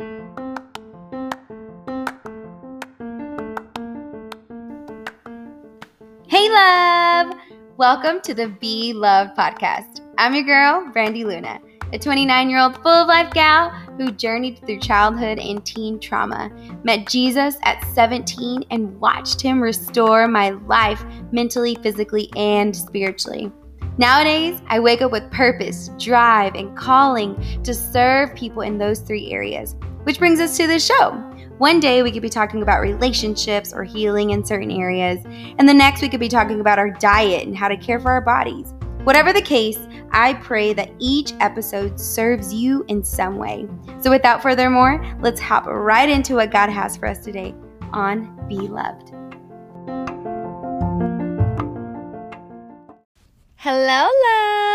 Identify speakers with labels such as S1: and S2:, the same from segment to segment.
S1: Hey, love! Welcome to the Be Loved podcast. I'm your girl, Brandy Luna, a 29 year old full of life gal who journeyed through childhood and teen trauma, met Jesus at 17, and watched him restore my life mentally, physically, and spiritually. Nowadays, I wake up with purpose, drive, and calling to serve people in those three areas, which brings us to the show. One day we could be talking about relationships or healing in certain areas, and the next we could be talking about our diet and how to care for our bodies. Whatever the case, I pray that each episode serves you in some way. So without further more, let's hop right into what God has for us today on Be Loved. Hello, loves.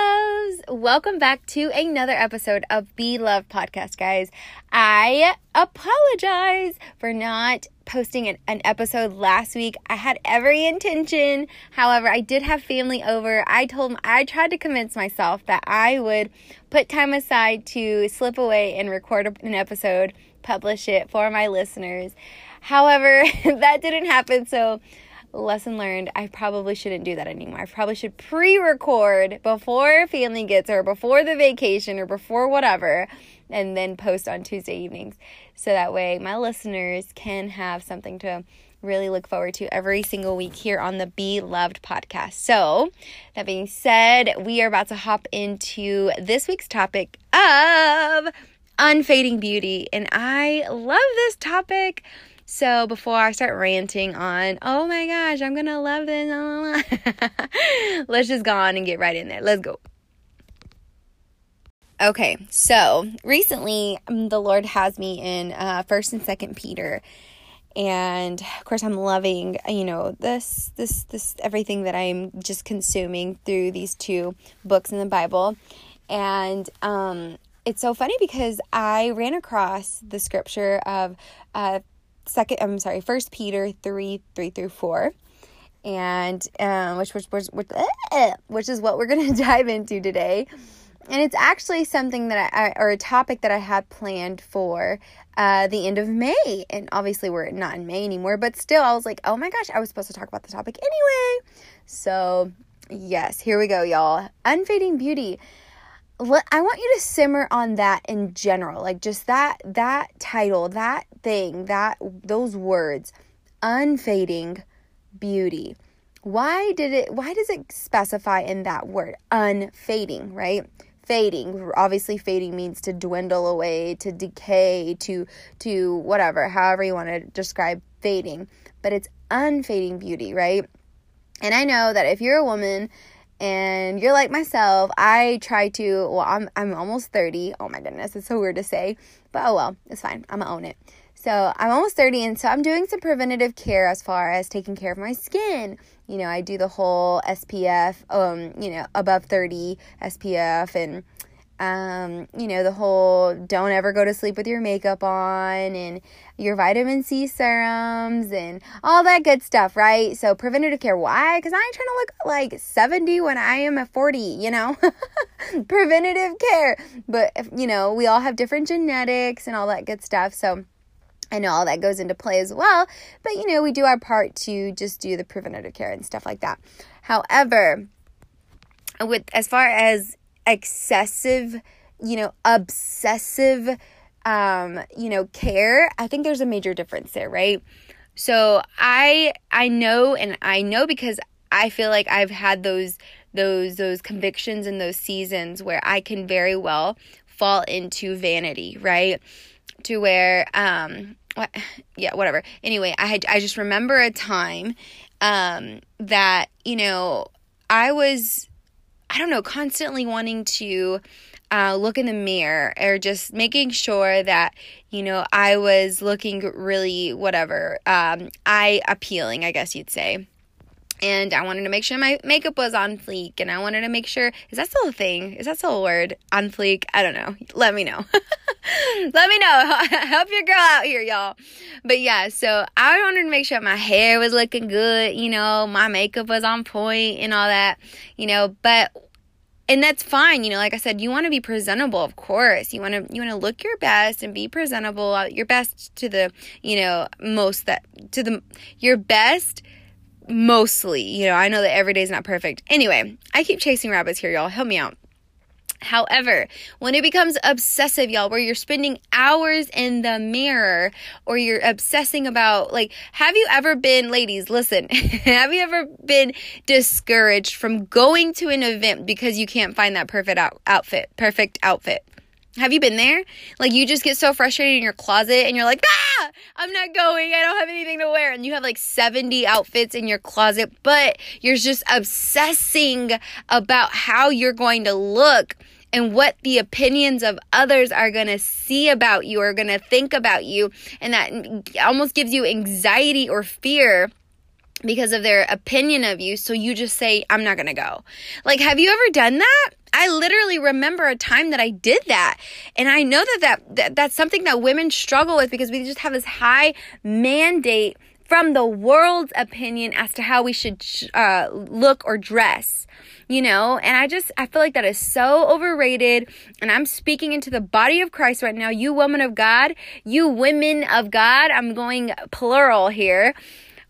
S1: Welcome back to another episode of Be Loved podcast, guys. I apologize for not posting an, an, episode last week. I had every intention. However, I did have family over. I told I tried to convince myself that I would put time aside to slip away and record an episode, publish it for my listeners. However, that didn't happen, so lesson learned. I probably shouldn't do that anymore. I probably should pre record before family gets or before the vacation or before whatever, and then post on Tuesday evenings. So that way my listeners can have something to really look forward to every single week here on the Be Loved podcast. So, that being said, we are about to hop into this week's topic of unfading beauty. And I love this topic so before I start ranting on, oh my gosh, I'm gonna love this, let's just go on and get right in there. Let's go. Okay, so recently um, the Lord has me in uh, First and Second Peter, and of course I'm loving you know this this this everything that I'm just consuming through these two books in the Bible, and um, it's so funny because I ran across the scripture of uh, second I'm sorry, first Peter three, three through four. And um, which which which which, which is what we're gonna dive into today. And it's actually something that I, or a topic that I had planned for uh, the end of May. And obviously, we're not in May anymore, but still, I was like, oh my gosh, I was supposed to talk about the topic anyway. So, yes, here we go, y'all. Unfading beauty. I want you to simmer on that in general, like just that that title, that thing, that those words, unfading beauty. Why did it why does it specify in that word unfading, right? Fading. Obviously fading means to dwindle away, to decay, to to whatever, however you want to describe fading, but it's unfading beauty, right? And I know that if you're a woman and you're like myself, I try to, well, I'm, I'm almost 30. Oh my goodness, it's so weird to say, but oh well, it's fine. I'm gonna own it. So I'm almost 30, and so I'm doing some preventative care as far as taking care of my skin. You know, I do the whole SPF, um, you know, above 30 SPF and um, you know, the whole don't ever go to sleep with your makeup on and your vitamin C serums and all that good stuff, right? So, preventative care. Why? Because I ain't trying to look like 70 when I am at 40, you know? preventative care. But, you know, we all have different genetics and all that good stuff. So, I know all that goes into play as well, but you know, we do our part to just do the preventative care and stuff like that. However, with as far as excessive, you know, obsessive, um, you know, care, I think there's a major difference there, right? So I I know and I know because I feel like I've had those those those convictions in those seasons where I can very well fall into vanity, right? To where um what, yeah, whatever. Anyway, I had I just remember a time um that, you know, I was I don't know, constantly wanting to uh, look in the mirror or just making sure that, you know, I was looking really, whatever, um, eye appealing, I guess you'd say and I wanted to make sure my makeup was on fleek and I wanted to make sure is that still a thing? Is that still a word? On fleek? I don't know. Let me know. Let me know. Help your girl out here, y'all. But yeah, so I wanted to make sure my hair was looking good, you know, my makeup was on point and all that, you know, but and that's fine you know like i said you want to be presentable of course. You want to you want to look your best and be presentable uh, your best to the you know most that to the your best mostly. You know i know that every day is not perfect. Anyway i keep chasing rabbits here y'all. Help me out However, when it becomes obsessive, y'all, where you're spending hours in the mirror or you're obsessing about, like, have you ever been, ladies, listen, have you ever been discouraged from going to an event because you can't find that perfect out- outfit, perfect outfit? Have you been there? Like you just get so frustrated in your closet and you're like, ah, I'm not going. I don't have anything to wear. And you have like 70 outfits in your closet, but you're just obsessing about how you're going to look and what the opinions of others are going to see about you or going to think about you. And that almost gives you anxiety or fear because of their opinion of you. So you just say, I'm not going to go. Like, have you ever done that? I literally remember a time that I did that. And I know that, that, that that's something that women struggle with because we just have this high mandate from the world's opinion as to how we should uh, look or dress you know? And i just i feel like that is so overrated. And i'm speaking into the body of christ right now. You women of god you women of god i'm going plural here.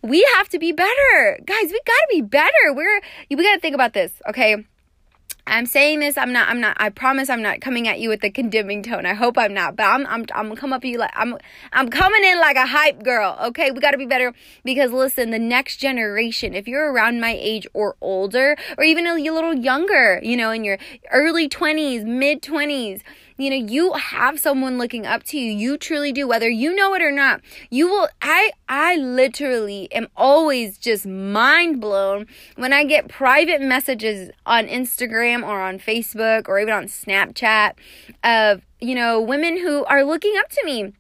S1: We have to be better. Guys we gotta be better. We're we gotta think about this okay I'm saying this. I'm not. I'm not. I promise. I'm not coming at you with a condemning tone. I hope I'm not. But I'm. I'm. I'm gonna come up to you like I'm. I'm coming in like a hype girl. Okay, we got to be better because listen, the next generation. If you're around my age or older, or even a little younger, you know, in your early 20s, mid 20s you know, you have someone looking up to you. You truly do, whether you know it or not. You will, I, I literally am always just mind blown when I get private messages on Instagram or on Facebook or even on Snapchat of, you know, women who are looking up to me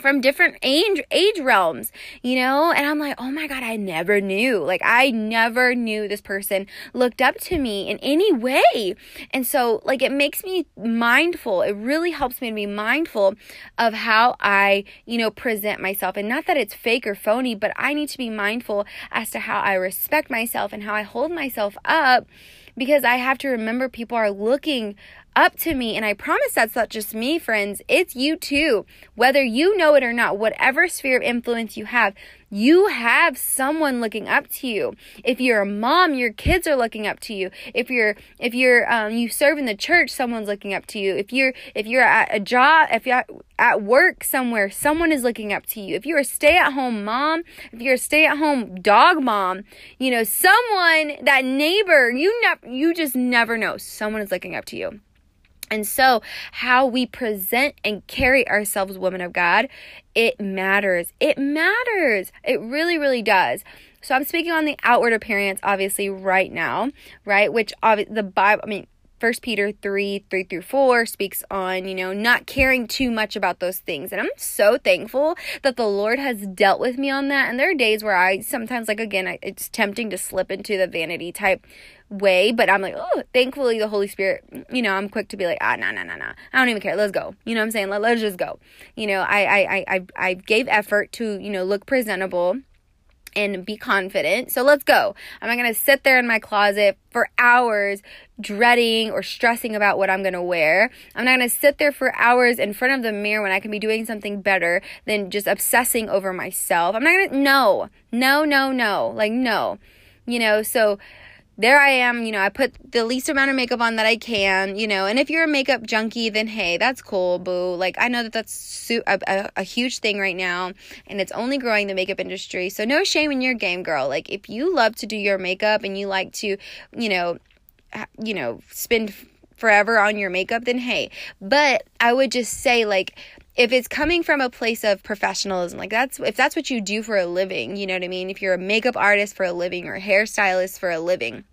S1: from different age age realms, you know? And I'm like, "Oh my god, I never knew. Like I never knew this person looked up to me in any way." And so like it makes me mindful. It really helps me to be mindful of how I, you know, present myself. And not that it's fake or phony, but I need to be mindful as to how I respect myself and how I hold myself up because I have to remember people are looking up to me. And I promise that's not just me, friends. It's you too. Whether you know it or not, whatever sphere of influence you have, you have someone looking up to you. If you're a mom, your kids are looking up to you. If you're if you're um, you serve in the church, someone's looking up to you. If you're if you're at a job, if you're at work somewhere, someone is looking up to you. If you're a stay-at-home mom, if you're a stay-at-home dog mom, you know someone that neighbor you never you just never know someone is looking up to you. And so, how we present and carry ourselves, women of God, it matters. It matters. It really, really does. So, I'm speaking on the outward appearance, obviously, right now, right? Which obviously, the Bible, I mean, First Peter 3 3 through 4 speaks on, you know, not caring too much about those things. And I'm so thankful that the Lord has dealt with me on that. And there are days where I sometimes, like, again, I, it's tempting to slip into the vanity type way, but I'm like, oh, thankfully the Holy Spirit, you know, I'm quick to be like, ah, no, no, no, no, I don't even care. Let's go. You know what I'm saying? Let, let's just go. You know, I, I, I, I gave effort to, you know, look presentable and be confident. So let's go. I'm not going to sit there in my closet for hours dreading or stressing about what I'm going to wear. I'm not going to sit there for hours in front of the mirror when I can be doing something better than just obsessing over myself. I'm not going to, no, no, no, no, like, no, you know, so there I am, you know, I put the least amount of makeup on that I can, you know, and if you're a makeup junkie, then hey, that's cool, boo. Like, I know that that's su- a, a, a huge thing right now, and it's only growing the makeup industry. So, no shame in your game, girl. Like, if you love to do your makeup and you like to, you know, you know, spend forever on your makeup, then hey. But I would just say, like, if it's coming from a place of professionalism, like that's if that's what you do for a living, you know what I mean? If you're a makeup artist for a living or a hairstylist for a living,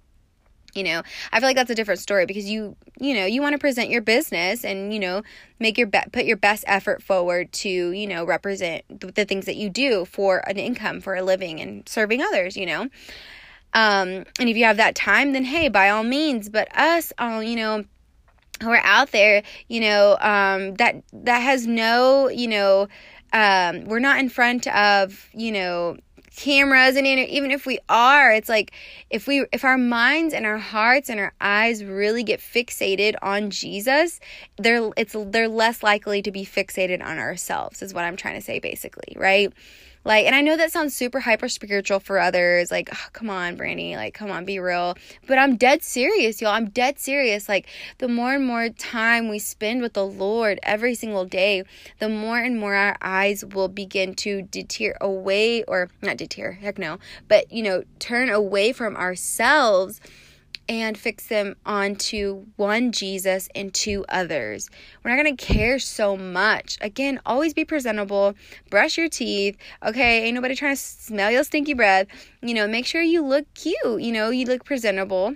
S1: you know i feel like that's a different story because you you know you want to present your business and you know make your be- put your best effort forward to you know represent the, the things that you do for an income for a living and serving others you know um and if you have that time then hey by all means but us all you know who are out there you know um that that has no you know um we're not in front of you know cameras and even if we are it's like if we if our minds and our hearts and our eyes really get fixated on Jesus they're it's they're less likely to be fixated on ourselves is what I'm trying to say basically right like, and I know that sounds super hyper spiritual for others. Like, oh, come on, Brandy. Like, come on, be real. But I'm dead serious, y'all. I'm dead serious. Like, the more and more time we spend with the Lord every single day, the more and more our eyes will begin to deter away, or not deter, heck no, but, you know, turn away from ourselves and fix them onto one Jesus and two others. We're not going to care so much. Again, always be presentable, brush your teeth. Okay, ain't nobody trying to smell your stinky breath. You know, make sure you look cute, you know, you look presentable.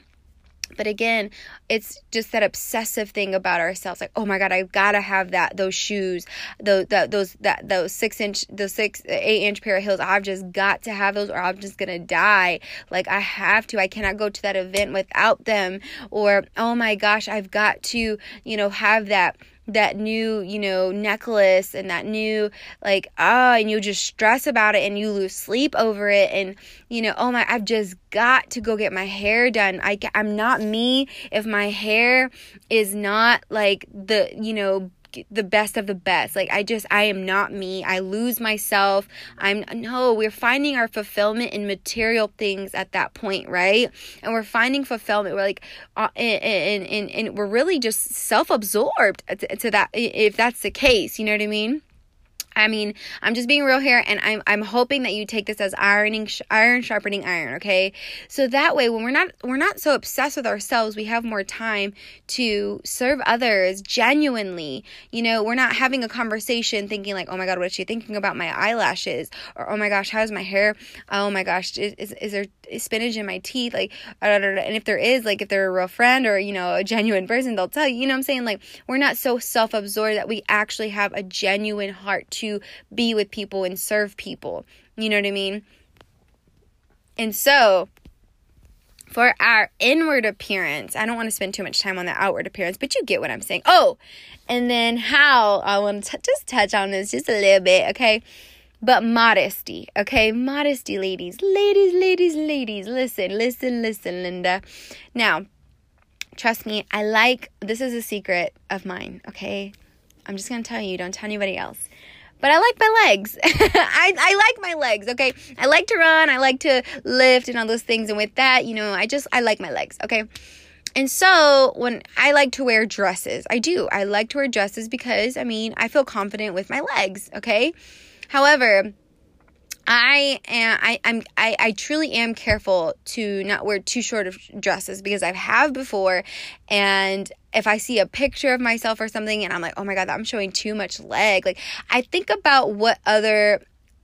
S1: But again, it's just that obsessive thing about ourselves. Like, oh my God, I've got to have that, those shoes, those, that, those, that, those six inch, those six, eight inch pair of heels. I've just got to have those or I'm just to die. Like, I have to, I cannot go to that event without them. Or, oh my gosh, I've got to, you know, have that that new, you know, necklace and that new, like, ah, and you just stress about it and you lose sleep over it. And, you know, oh my, I've just got to go get my hair done. I, I'm not me if my hair is not like the, you know, the best of the best. Like I just I am not me. I lose myself. I'm no, we're finding our fulfillment in material things at that point, right? And we're finding fulfillment. We're like uh, and, and and we're really just self-absorbed to, to that if that's the case, you know what I mean? I mean, I'm just being real here, and I'm I'm hoping that you take this as ironing, sh- iron sharpening iron. Okay, so that way, when we're not we're not so obsessed with ourselves, we have more time to serve others genuinely. You know, we're not having a conversation thinking like, oh my god, what is she thinking about my eyelashes, or oh my gosh, how's my hair? Oh my gosh, is is, is there spinach in my teeth? Like, uh, and if there is, like, if they're a real friend or you know a genuine person, they'll tell you. You know what I'm saying? Like, we're not so self absorbed that we actually have a genuine heart to be with people and serve people. You know what I mean? And so, for our inward appearance, I don't want to spend too much time on the outward appearance, but you get what I'm saying. Oh, and then how I want to t- just touch on this just a little bit, okay? But modesty, okay? Modesty, ladies. Ladies, ladies, ladies. Listen, listen, listen, Linda. Now, trust me, I like this is a secret of mine, okay? I'm just to tell you, don't tell anybody else but I like my legs. I, I like my legs, okay? I like to run, I like to lift and all those things. And with that, you know, I just, I like my legs, okay? And so when I like to wear dresses, I do. I like to wear dresses because, I mean, I feel confident with my legs, okay? However, I am I I'm I, I truly am careful to not wear too short of dresses because I have before and if I see a picture of myself or something and I'm like, "Oh my god, I'm showing too much leg." Like I think about what other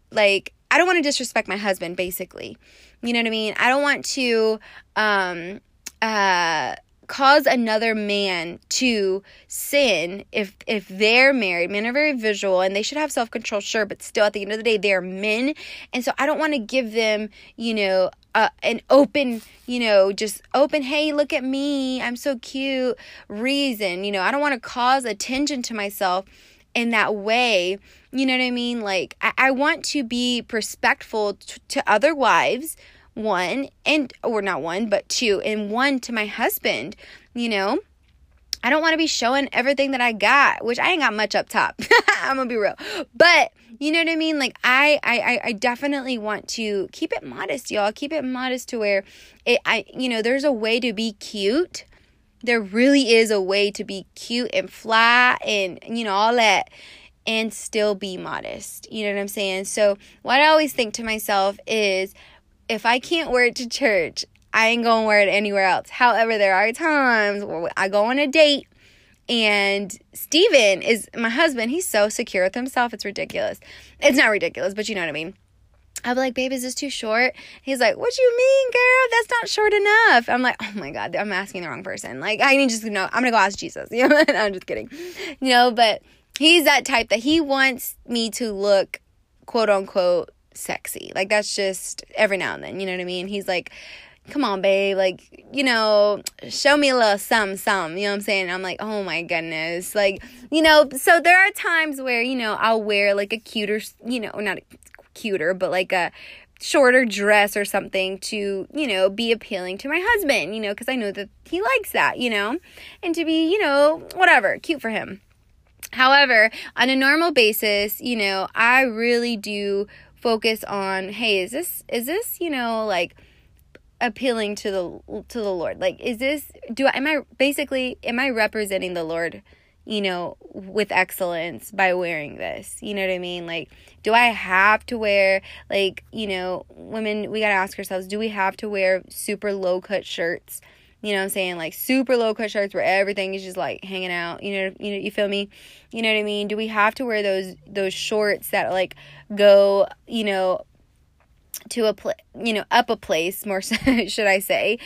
S1: like I don't want to disrespect my husband basically. You know what I mean? I don't want to um uh cause another man to sin if if they're married. Men are very visual and they should have self-control sure but still at the end of the day they're men. And so i don't want to give them you know uh, an open you know just open hey look at me. I'm so cute. reason you know i don't want to cause attention to myself in that way. You know what i mean? Like i, I want to be respectful t- to other wives one and or not one but two and one to my husband you know? I don't want to be showing everything that i got which i ain't got much up top i'm gonna be real. But you know what i mean? Like I, I i definitely want to keep it modest y'all. Keep it modest to where it i you know there's a way to be cute. There really is a way to be cute and fly and you know all that and still be modest. You know what i'm saying? So what i always think to myself is if I can't wear it to church, I ain't gonna wear it anywhere else. However, there are times where I go on a date and Steven is my husband. He's so secure with himself. It's ridiculous. It's not ridiculous, but you know what I mean. I'll be like, babe, is this too short? He's like, what do you mean, girl? That's not short enough. I'm like, oh my God, I'm asking the wrong person. Like, I need just to know, I'm going to go ask Jesus. You know, I'm just kidding. You know, but he's that type that he wants me to look, quote unquote, sexy. Like that's just every now and then, you know what I mean? He's like, come on, babe, like, you know, show me a little some, some, you know what I'm saying? I'm like, oh my goodness. Like, you know, so there are times where, you know, I'll wear like a cuter, you know, not cuter, but like a shorter dress or something to, you know, be appealing to my husband, you know, because I know that he likes that, you know, and to be, you know, whatever, cute for him. However, on a normal basis, you know, I really do focus on, hey, is this is this, you know, like appealing to the to the Lord? Like is this do I am I basically am I representing the Lord, you know, with excellence by wearing this? You know what I mean? Like do I have to wear like, you know, women we got to ask ourselves, do we have to wear super low cut shirts? You know I'm saying? Like super low cut shirts where everything is just like hanging out. You know, you know, you feel me? You know what I mean? Do we have to wear those those shorts that like go, you know, to a pl- you know, up a place more should I say?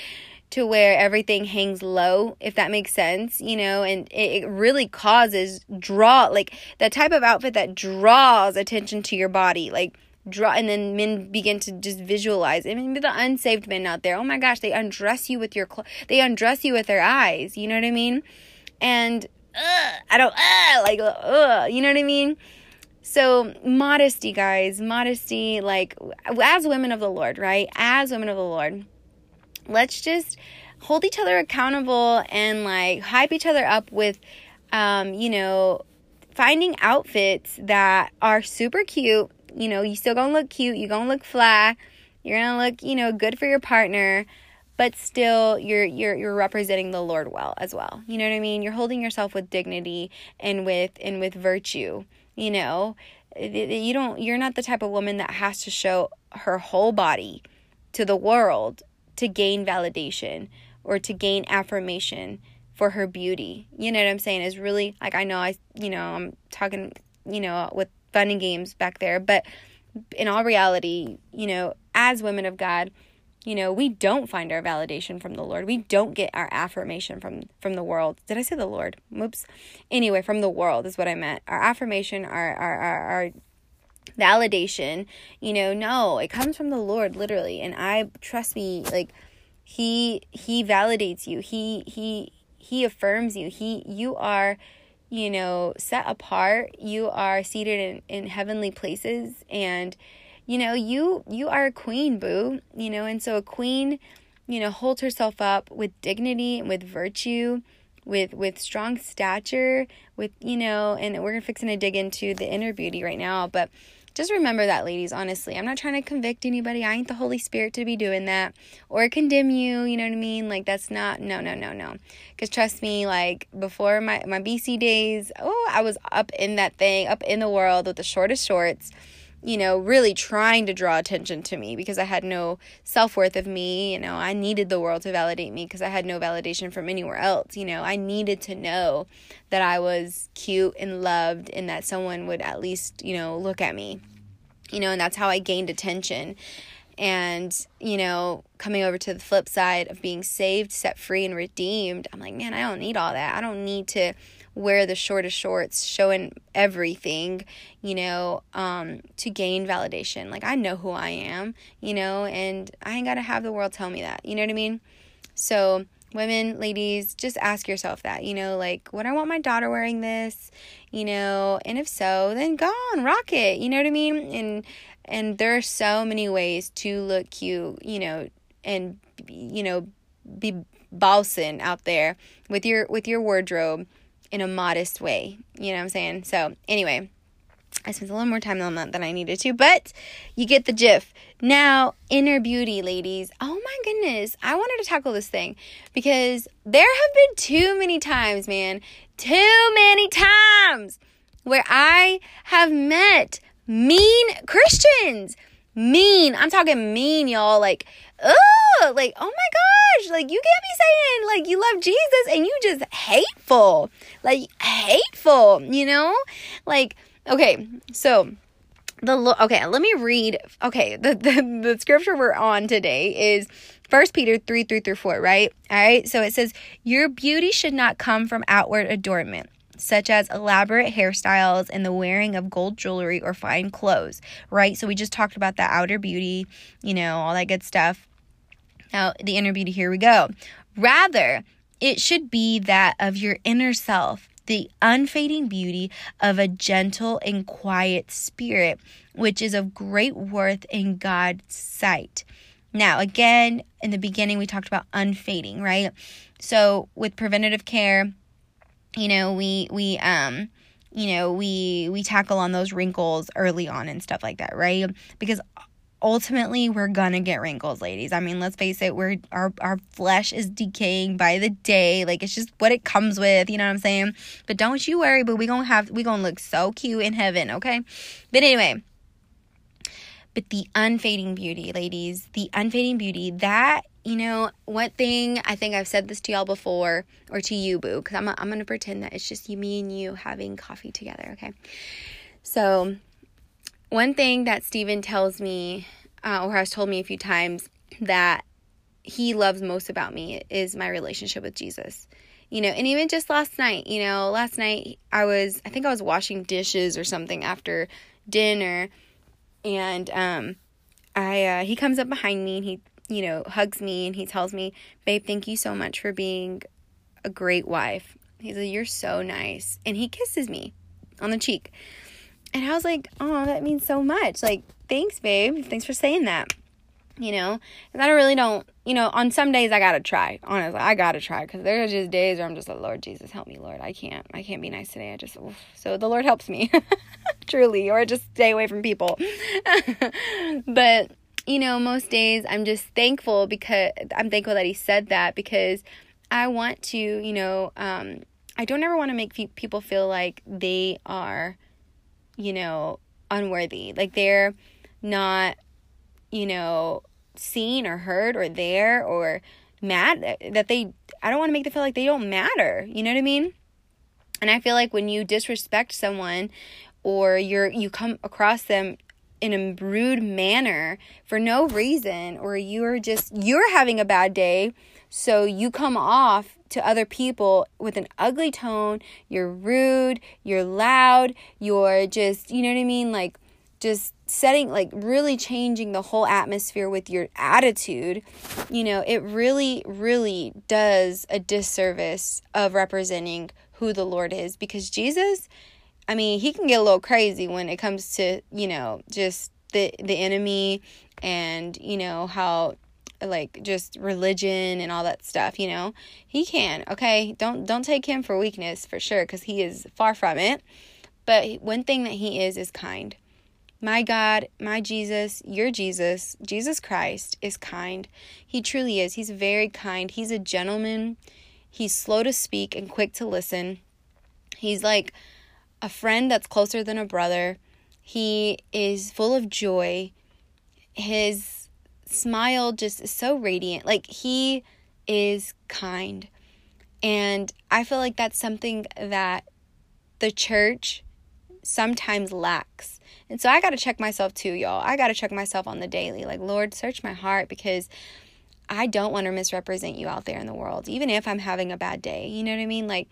S1: to where everything hangs low, if that makes sense, you know, and it, it, really causes draw like that type of outfit that draws attention to your body. Like draw and then men begin to just visualize I mean the unsaved men out there oh my gosh they undress you with your cl- they undress you with their eyes you know what I mean? And uh, I don't uh, like uh, you know what I mean? So modesty guys modesty like as women of the Lord right? As women of the Lord let's just hold each other accountable and like hype each other up with um you know finding outfits that are super cute you know, you still gonna look cute, you're gonna look fly, you're gonna look, you know, good for your partner, but still you're you're you're representing the Lord well as well. You know what I mean? You're holding yourself with dignity and with and with virtue, you know. You don't you're not the type of woman that has to show her whole body to the world to gain validation or to gain affirmation for her beauty. You know what I'm saying? Is really like I know I you know, I'm talking, you know, with fun and games back there. But in all reality, you know, as women of God, you know, we don't find our validation from the Lord. We don't get our affirmation from from the world. Did I say the Lord? Whoops. Anyway, from the world is what I meant. Our affirmation, our our our, our validation, you know, no, it comes from the Lord literally. And I trust me, like he he validates you. He he he affirms you. He you are you know, set apart. You are seated in, in heavenly places and you know, you you are a queen, boo. You know, and so a queen, you know, holds herself up with dignity and with virtue, with with strong stature, with, you know, and we're to fix and dig into the inner beauty right now, but just remember that, ladies, honestly. I'm not trying to convict anybody. I ain't the Holy Spirit to be doing that or condemn you. You know what I mean? Like, that's not, no, no, no, no. Because trust me, like, before my, my BC days, oh, I was up in that thing, up in the world with the shortest shorts you know, really trying to draw attention to me because I had no self worth of me. You know, I needed the world to validate me because I had no validation from anywhere else. You know, I needed to know that I was cute and loved and that someone would at least, you know, look at me. You know, and that's how I gained attention. And, you know, coming over to the flip side of being saved, set free, and redeemed, I'm like, man, I don't need all that. I don't need to wear the shortest shorts, showing everything, you know, um, to gain validation. Like I know who I am, you know, and I ain't gotta have the world tell me that. You know what I mean? So women, ladies, just ask yourself that, you know, like, would I want my daughter wearing this? You know, and if so, then go on, rock it. You know what I mean? And and there are so many ways to look cute, you know, and you know, be balsam out there with your with your wardrobe in a modest way. You know what I'm saying? So, anyway, I spent a little more time on that than I needed to, but you get the gif. Now, inner beauty, ladies. Oh my goodness. I wanted to tackle this thing because there have been too many times, man, too many times where I have met mean Christians. Mean. I'm talking mean, y'all. Like, ugh, like, oh my gosh, like you can't be saying like you love Jesus and you just hateful. Like hateful, you know? Like, okay, so the okay, let me read. Okay, the, the, the scripture we're on today is First Peter 3 3 through 4, right? All right, so it says, Your beauty should not come from outward adornment such as elaborate hairstyles and the wearing of gold jewelry or fine clothes, right? So we just talked about that outer beauty, you know, all that good stuff. Now, the inner beauty, here we go. Rather, it should be that of your inner self the unfading beauty of a gentle and quiet spirit, which is of great worth in God's sight. Now, again, in the beginning, we talked about unfading, right? So with preventative care, you know, we, we, um, you know, we, we tackle on those wrinkles early on and stuff like that, right? Because ultimately we're gonna get wrinkles ladies. I mean let's face it we're our, our flesh is decaying by the day. Like it's just what it comes with you know what i'm saying? But don't you worry but we gonna have we gonna look so cute in heaven okay? But anyway but the unfading beauty ladies the unfading beauty that you know one thing i think i've said this to y'all before or to you boo because I'm, I'm gonna pretend that it's just you me and you having coffee together okay? So one thing that Stephen tells me, uh, or has told me a few times, that he loves most about me is my relationship with Jesus. You know, and even just last night, you know, last night I was, I think I was washing dishes or something after dinner, and um, I uh, he comes up behind me and he, you know, hugs me and he tells me, "Babe, thank you so much for being a great wife." He's like, "You're so nice," and he kisses me on the cheek. And I was like, oh, that means so much. Like, thanks, babe. Thanks for saying that. You know, and I really don't, you know, on some days I gotta try. Honestly, I gotta try because there are just days where I'm just like, Lord Jesus, help me, Lord. I can't, I can't be nice today. I just, oof. so the Lord helps me, truly, or just stay away from people. but, you know, most days I'm just thankful because I'm thankful that He said that because I want to, you know, um, I don't ever want to make people feel like they are you know, unworthy. Like they're not, you know, seen or heard or there or mad that they I don't want to make them feel like they don't matter. You know what I mean? And I feel like when you disrespect someone or you're you come across them in a rude manner for no reason or you're just you're having a bad day so you come off to other people with an ugly tone. You're rude, you're loud, you're just, you know what I mean? Like, just setting, like, really changing the whole atmosphere with your attitude, you know, it really, really does a disservice of representing who the Lord is because Jesus, I mean, he can get a little crazy when it comes to, you know, just the the enemy and, you know, how like just religion and all that stuff, you know. He can, okay? Don't don't take him for weakness for sure cuz he is far from it. But one thing that he is is kind. My God, my Jesus, your Jesus, Jesus Christ is kind. He truly is. He's very kind. He's a gentleman. He's slow to speak and quick to listen. He's like a friend that's closer than a brother. He is full of joy. His smile just is so radiant. Like he is kind. And I feel like that's something that the church sometimes lacks. And so I got to check myself too, y'all. I got to check myself on the daily. Like, Lord, search my heart because I don't want to misrepresent you out there in the world, even if I'm having a bad day. You know what I mean? Like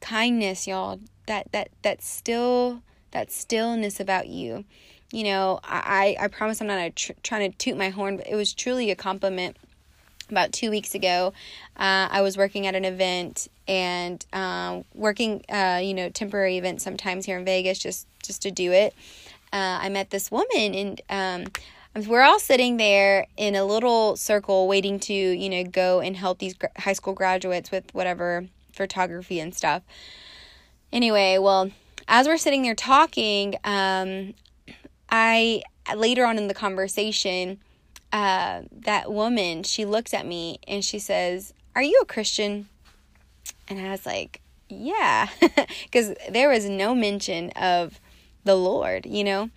S1: kindness, y'all. That that that still that stillness about you you know, I, I promise I'm not tr- trying to toot my horn, but it was truly a compliment. About two weeks ago, uh, I was working at an event and uh, working, uh, you know, temporary events sometimes here in Vegas just just to do it. Uh, I met this woman and um, we're all sitting there in a little circle waiting to, you know, go and help these gr- high school graduates with whatever photography and stuff. Anyway, well, as we're sitting there talking, um, I later on in the conversation, uh, that woman she looked at me and she says, "Are you a Christian?" And I was like, "Yeah," because there was no mention of the Lord, you know.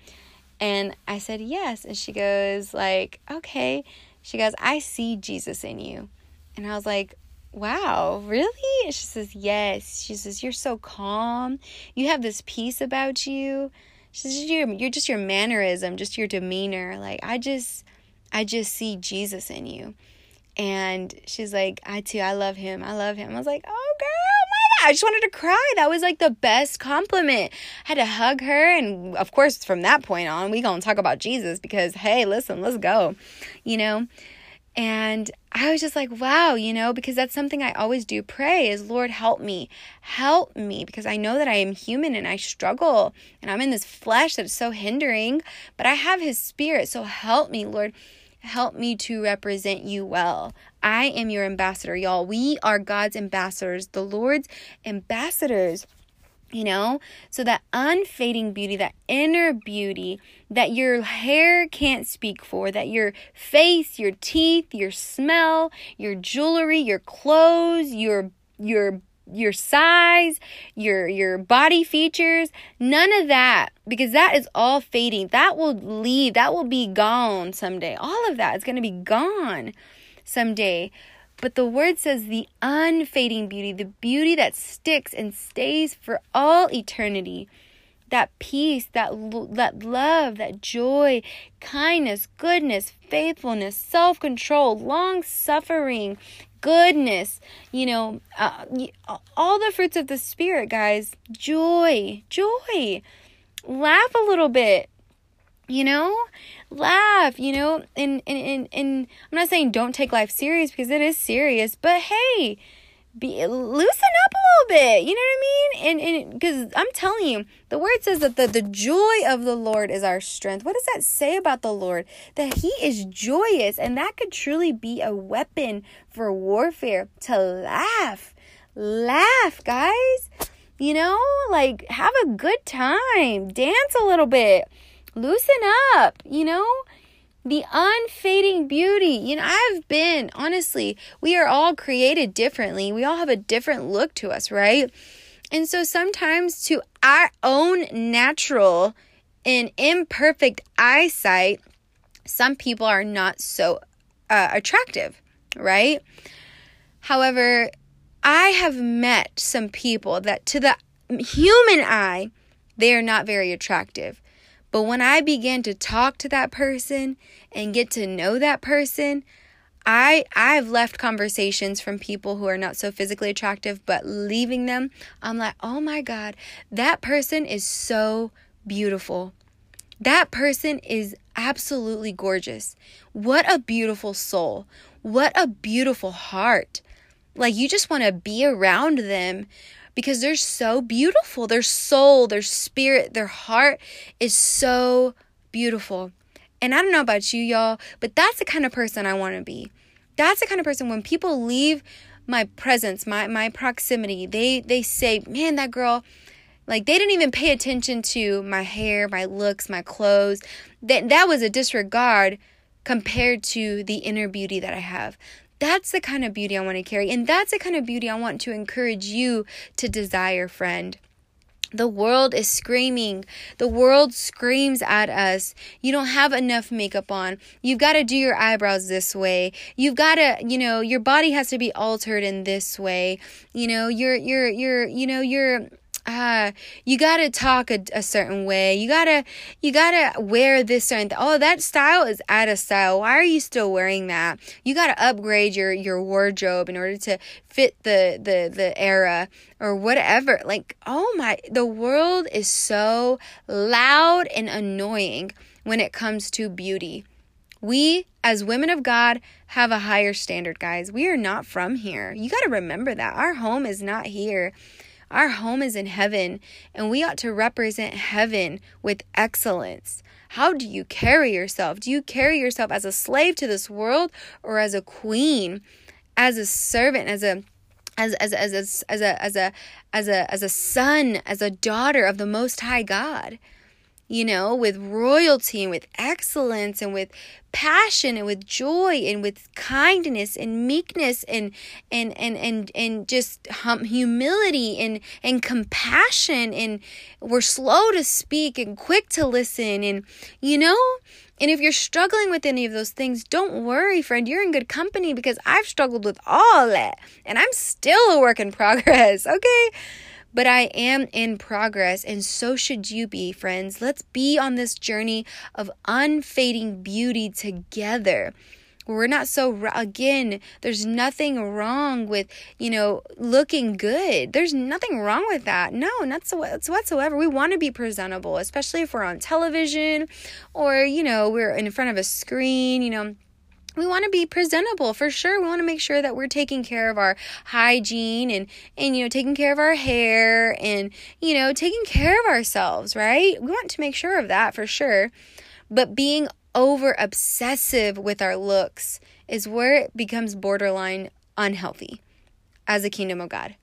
S1: And I said, "Yes," and she goes, "Like, okay." She goes, "I see Jesus in you," and I was like, wow, really? And she says, yes. She says, you're so calm. You have this peace about you. Just your, you're just your mannerism, just your demeanor. Like I just, I just see Jesus in you. And she's like, I too, I love him. I love him. I was like, oh girl, my God. I just wanted to cry. That was like the best compliment. I had to hug her. And of course, from that point on, we gonna talk about Jesus because, hey, listen, let's go. You know? And I was just like, wow, you know, because that's something I always do pray is, Lord, help me. Help me because I know that I am human and I struggle and I'm in this flesh that is so hindering, but I have his spirit. So help me, Lord. Help me to represent you well. I am your ambassador, y'all. We are God's ambassadors, the Lord's ambassadors you know? So that unfading beauty that inner beauty that your hair can't speak for that your face your teeth your smell your jewelry your clothes your your your size your your body features none of that because that is all fading. That will leave that will be gone someday. All of that is going to be gone someday but the word says the unfading beauty, the beauty that sticks and stays for all eternity. That peace, that, that love, that joy, kindness, goodness, faithfulness, self control, long suffering, goodness, you know, uh, all the fruits of the Spirit, guys. Joy, joy. Laugh a little bit, you know? Laugh, you know, and, and, and, and I'm not saying don't take life serious because it is serious, but hey, be loosen up a little bit. You know what I mean? And and because I'm telling you, the word says that the, the joy of the Lord is our strength. What does that say about the Lord? That He is joyous, and that could truly be a weapon for warfare. To laugh, laugh, guys. You know, like have a good time, dance a little bit loosen up, you know? The unfading beauty. You know, I've been, honestly, we are all created differently. We all have a different look to us, right? And so sometimes to our own natural and imperfect eyesight, some people are not so uh, attractive, right? However, I have met some people that to the human eye, they are not very attractive. But when I began to talk to that person and get to know that person, I I've left conversations from people who are not so physically attractive, but leaving them, I'm like, "Oh my god, that person is so beautiful. That person is absolutely gorgeous. What a beautiful soul. What a beautiful heart. Like you just want to be around them because they're so beautiful. Their soul, their spirit, their heart is so beautiful. And I don't know about you, y'all, but that's the kind of person I want to be. That's the kind of person when people leave my presence, my my proximity, they they say, "Man, that girl like they didn't even pay attention to my hair, my looks, my clothes. That that was a disregard compared to the inner beauty that I have. That's the kind of beauty I want to carry. And that's the kind of beauty I want to encourage you to desire, friend. The world is screaming. The world screams at us. You don't have enough makeup on. You've got to do your eyebrows this way. You've got to, you know, your body has to be altered in this way. You know, you're, you're, you're, you know, you're, uh, you gotta talk a, a certain way. You gotta, you gotta wear this certain. Th- oh, that style is out of style. Why are you still wearing that? You gotta upgrade your your wardrobe in order to fit the the the era or whatever. Like, oh my, the world is so loud and annoying when it comes to beauty. We, as women of God, have a higher standard, guys. We are not from here. You got to remember that. Our home is not here. Our home is in heaven, and we ought to represent heaven with excellence. How do you carry yourself? Do you carry yourself as a slave to this world or as a queen, as a servant, as a as as as as, as a as a as a as a son, as a daughter of the most high God? You know, with royalty and with excellence and with passion and with joy and with kindness and meekness and and and and, and just hum, humility and and compassion and we're slow to speak and quick to listen and you know and if you're struggling with any of those things, don't worry, friend. You're in good company because I've struggled with all that and I'm still a work in progress, okay? But I am in progress, and so should you be, friends. Let's be on this journey of unfading beauty together. We're not so, again, there's nothing wrong with, you know, looking good. There's nothing wrong with that. No, not so whatsoever. We want to be presentable, especially if we're on television or, you know, we're in front of a screen, you know we want to be presentable for sure. We want to make sure that we're taking care of our hygiene and and you know taking care of our hair and you know taking care of ourselves, right? We want to make sure of that for sure. But being over obsessive with our looks is where it becomes borderline unhealthy as a kingdom of God.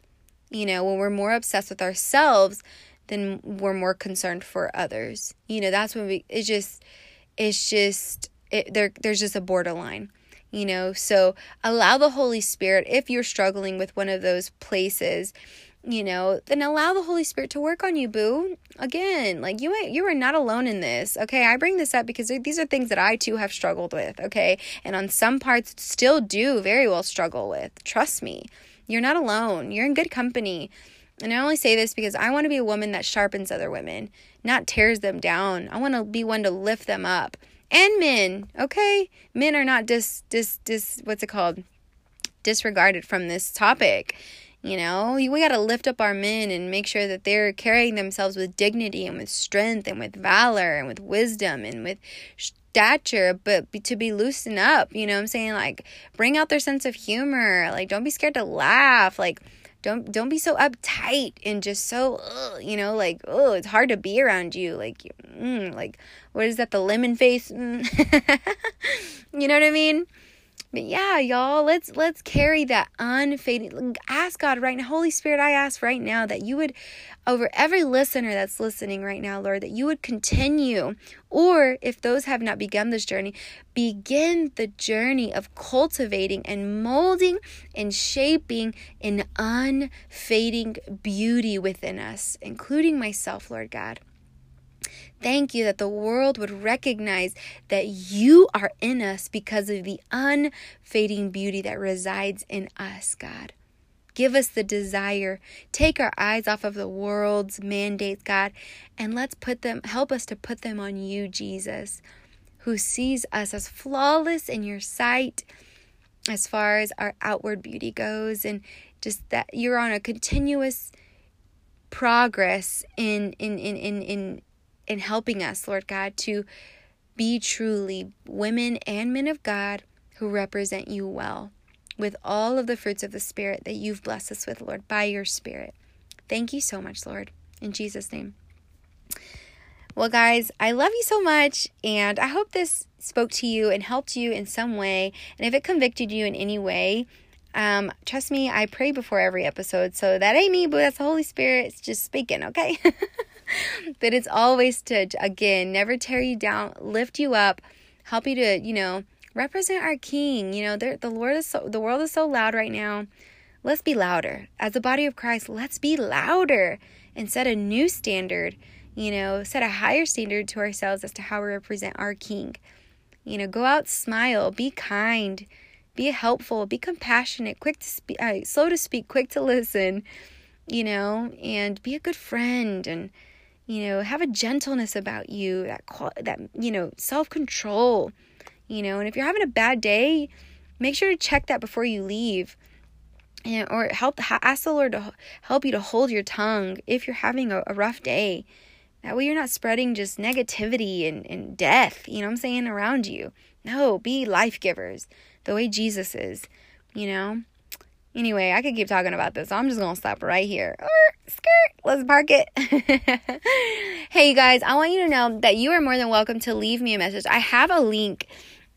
S1: You know, when we're more obsessed with ourselves, then we're more concerned for others. You know, that's when we it's just it's just it, there there's just a borderline you know? So allow the holy spirit if you're struggling with one of those places you know then allow the holy spirit to work on you boo. Again like you you are not alone in this okay? I bring this up because these are things that i too have struggled with okay? And on some parts still do very well struggle with. Trust me. You're not alone. You're in good company. And I only say this because I want to be a woman that sharpens other women, not tears them down. I want to be one to lift them up and men. Okay, men are not dis dis dis. What's it called? Disregarded from this topic. You know, we got to lift up our men and make sure that they're carrying themselves with dignity and with strength and with valor and with wisdom and with stature, but to be loosened up. You know I'm saying? Like, bring out their sense of humor. Like, don't be scared to laugh. Like, don't don't be so uptight and just so ugh, you know like oh it's hard to be around you. Like mm, like what is that the lemon face? Mm. you know what i mean but yeah, y'all, let's let's carry that unfading. Ask God right now, Holy Spirit. I ask right now that you would, over every listener that's listening right now, Lord, that you would continue, or if those have not begun this journey, begin the journey of cultivating and molding and shaping an unfading beauty within us, including myself, Lord God thank you that the world would recognize that you are in us because of the unfading beauty that resides in us, God. Give us the desire. Take our eyes off of the world's mandates, God, and let's put them, help us to put them on you, Jesus, who sees us as flawless in your sight as far as our outward beauty goes, and just that you're on a continuous progress in in in in in in helping us, Lord God, to be truly women and men of God who represent you well with all of the fruits of the Spirit that you've blessed us with, Lord, by your Spirit. Thank you so much, Lord. In Jesus' name. Well, guys, I love you so much, and I hope this spoke to you and helped you in some way. And if it convicted you in any way, um, trust me, I pray before every episode, so that ain't me, but that's the Holy Spirit. It's just speaking, okay? but it's always to, again, never tear you down, lift you up, help you to, you know, represent our King. You know, the Lord is so, the world is so loud right now. Let's be louder. As the body of Christ, let's be louder and set a new standard, you know, set a higher standard to ourselves as to how we represent our King. You know, go out, smile, be kind, be helpful, be compassionate, quick to speak, uh, slow to speak, quick to listen, you know, and be a good friend and you know, have a gentleness about you, that that you know, self-control, you know, and if you're having a bad day, make sure to check that before you leave. And, or help ask the Lord to help you to hold your tongue if you're having a, a rough day. That way you're not spreading just negativity and, and death, you know I'm saying, around you. No, be life givers the way Jesus is, you know? Anyway, I could keep talking about this, so I'm just gonna stop right here. Or skirt, let's park it. hey, you guys, I want you to know that you are more than welcome to leave me a message. I have a link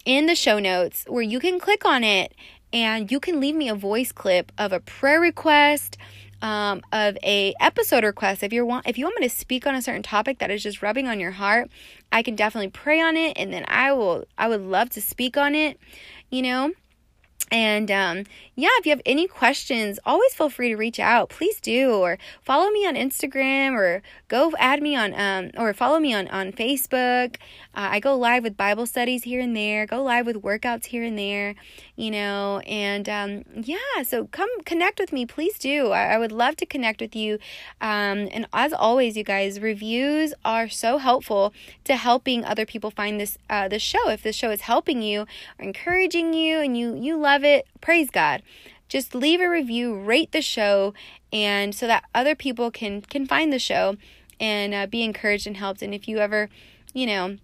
S1: in the show notes where you can click on it and you can leave me a voice clip of a prayer request um, of a episode request if you want if you want me to speak on a certain topic that is just rubbing on your heart i can definitely pray on it and then i will i would love to speak on it you know and um, yeah, if you have any questions, always feel free to reach out. Please do, or follow me on Instagram, or go add me on, um, or follow me on on Facebook. Uh, I go live with Bible studies here and there. Go live with workouts here and there, you know. And um, yeah, so come connect with me, please do. I, I would love to connect with you. Um, and as always, you guys, reviews are so helpful to helping other people find this uh, show. If this show is helping you or encouraging you, and you you love it, praise God. Just leave a review, rate the show, and so that other people can can find the show and uh, be encouraged and helped. And if you ever, you know,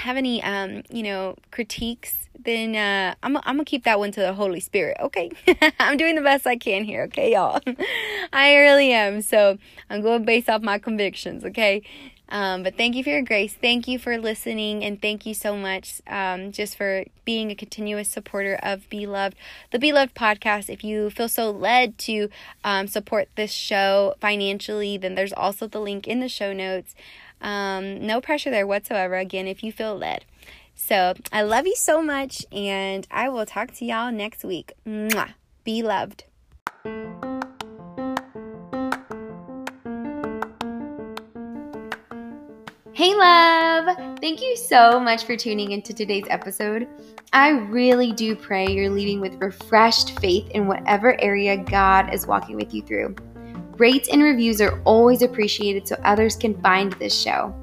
S1: have any um you know critiques then uh i'm, I'm gonna keep that one to the holy spirit okay? I'm doing the best i can here okay y'all? I really am. So i'm going based off my convictions okay um, but thank you for your grace. Thank you for listening. And thank you so much um, just for being a continuous supporter of Be Loved, the Be Loved podcast. If you feel so led to um, support this show financially, then there's also the link in the show notes. Um, no pressure there whatsoever. Again, if you feel led. So I love you so much, and I will talk to y'all next week. Mwah. Be loved. Hey, love! Thank you so much for tuning into today's episode. I really do pray you're leaving with refreshed faith in whatever area God is walking with you through. Rates and reviews are always appreciated so others can find this show.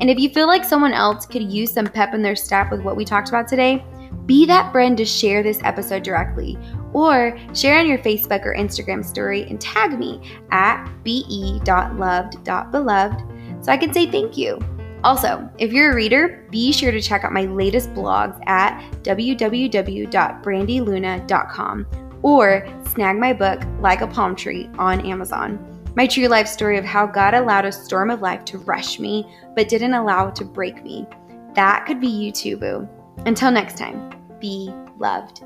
S1: And if you feel like someone else could use some pep in their step with what we talked about today, be that friend to share this episode directly or share on your Facebook or Instagram story and tag me at be.loved.beloved so I can say thank you. Also, if you're a reader, be sure to check out my latest blogs at www.brandyluna.com or snag my book, Like a Palm Tree, on Amazon. My true life story of how God allowed a storm of life to rush me, but didn't allow it to break me. That could be you too, boo. Until next time, be loved.